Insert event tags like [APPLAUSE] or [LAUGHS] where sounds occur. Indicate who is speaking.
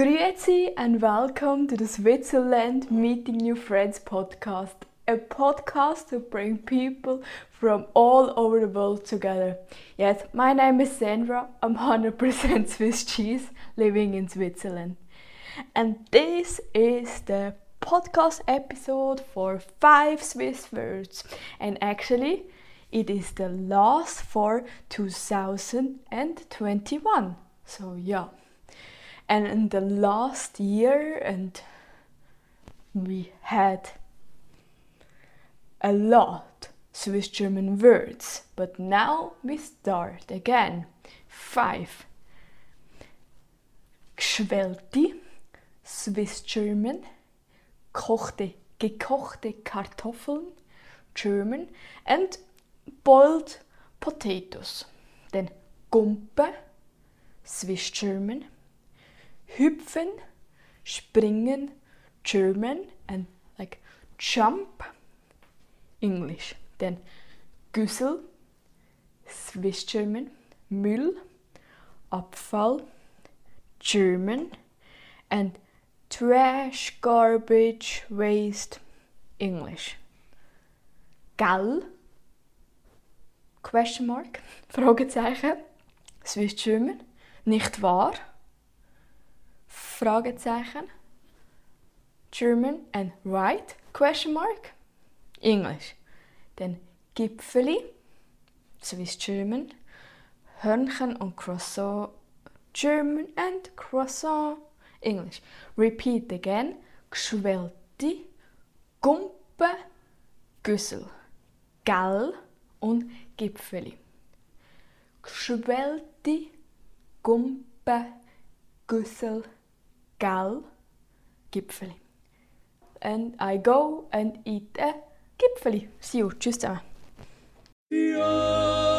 Speaker 1: Grüezi and welcome to the Switzerland Meeting New Friends podcast, a podcast to bring people from all over the world together. Yes, my name is Sandra. I'm 100% [LAUGHS] Swiss cheese living in Switzerland. And this is the podcast episode for 5 Swiss words. And actually, it is the last for 2021. So, yeah and in the last year and we had a lot Swiss German words, but now we start again. Five. Geschwellte, Swiss German, kochte, gekochte Kartoffeln, German, and boiled potatoes. Then Gumpe, Swiss German, hüpfen, springen, German, and like jump, English. Then Güssel, Swiss German, Müll, Abfall, German, and trash, garbage, waste, English. Gell? Question mark? [LAUGHS] Fragezeichen. Swiss German. Nicht wahr? Fragezeichen. German and right? Question mark. English. Dann Gipfeli. Swiss German. Hörnchen und Croissant. German and Croissant. English. Repeat again. Geschwellte. Gumpe. Güssel. Gell und Gipfeli. Geschwellte. Gumpe. Güssel. Gell? Gipfeli. And I go and eat a Gipfeli. See you. Tschüss zusammen. Ja.